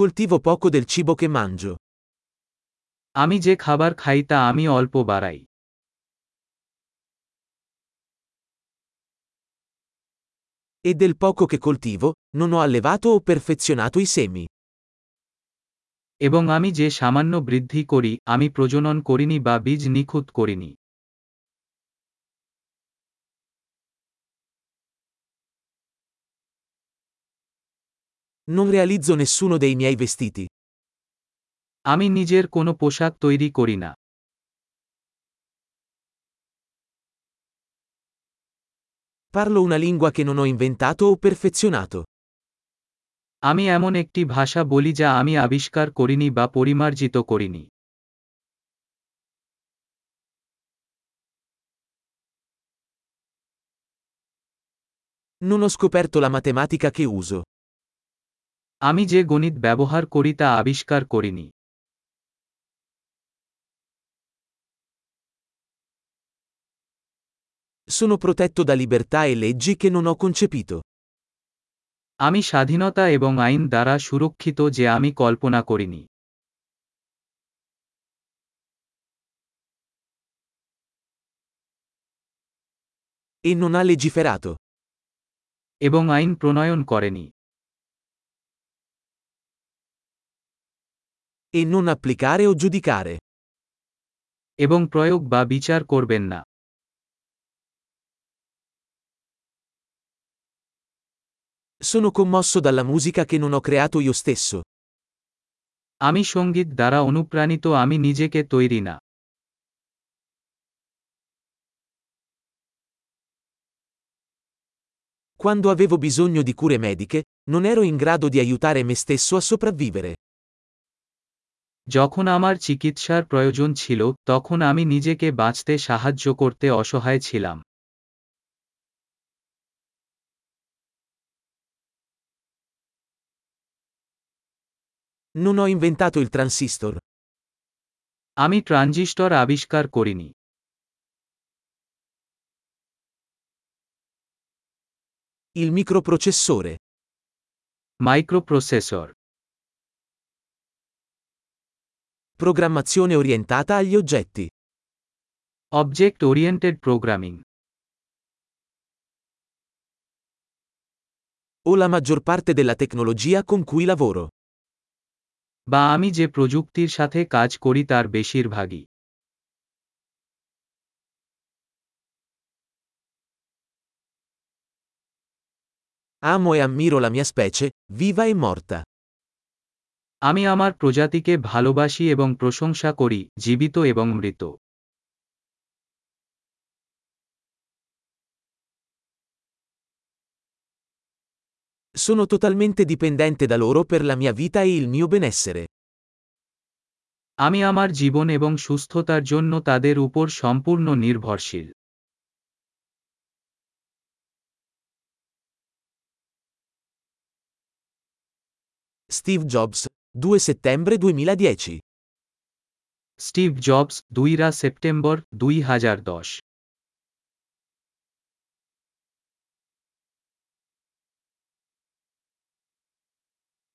coltivo poco del cibo che mangio. আমি যে খাবার খাই তা আমি অল্প বাড়াই E del poco che coltivo, non ho allevato o perfezionato i semi. এবং আমি যে সামান্য বৃদ্ধি করি আমি প্রজনন করিনি বা বীজ নিখুঁত করিনি Non realizzo nessuno dei miei vestiti. আমি নিজের কোনো পোশাক তৈরি করি না Parlo una lingua che non ho inventato o perfezionato. আমি এমন একটি ভাষা বলি যা আমি আবিষ্কার করিনি বা পরিমার্জিত করিনি Non ho scoperto la matematica che uso. আমি যে গণিত ব্যবহার করি তা আবিষ্কার করিনি Sono protetto da libertà e leggi che non ho concepito. আমি স্বাধীনতা এবং আইন দ্বারা সুরক্ষিত যে আমি কল্পনা করিনি E non ha legiferato. এবং আইন প্রণয়ন করেনি E non applicare o giudicare. এবং প্রয়োগ বা বিচার করবেন না Sono commosso dalla musica che non ho creato io stesso. আমি সঙ্গীত দ্বারা অনুপ্রাণিত আমি নিজেকে তৈরি না Quando avevo bisogno di cure mediche, non ero in grado di aiutare me stesso a sopravvivere. যখন আমার চিকিৎসার প্রয়োজন ছিল তখন আমি নিজেকে বাঁচতে সাহায্য করতে অসহায় ছিলাম Non ho inventato il transistor. আমি ট্রানজিস্টর আবিষ্কার করিনি Il microprocessore. Microprocessor Programmazione orientata agli oggetti. Object oriented programming O la maggior parte della tecnologia con cui lavoro. বা আমি যে প্রযুক্তির সাথে কাজ করি তার বেশিরভাগই Amo e ammiro la mia specie, viva e morta. আমি আমার প্রজাতিকে ভালোবাসি এবং প্রশংসা করি জীবিত এবং মৃত Sono totalmente dipendente da loro per la mia vita e il mio benessere. আমি আমার জীবন এবং সুস্থতার জন্য তাদের উপর সম্পূর্ণ নির্ভরশীল Steve Jobs, 2 settembre 2010. Steve Jobs দুইরা সেপ্টেম্বর দুই হাজার দশ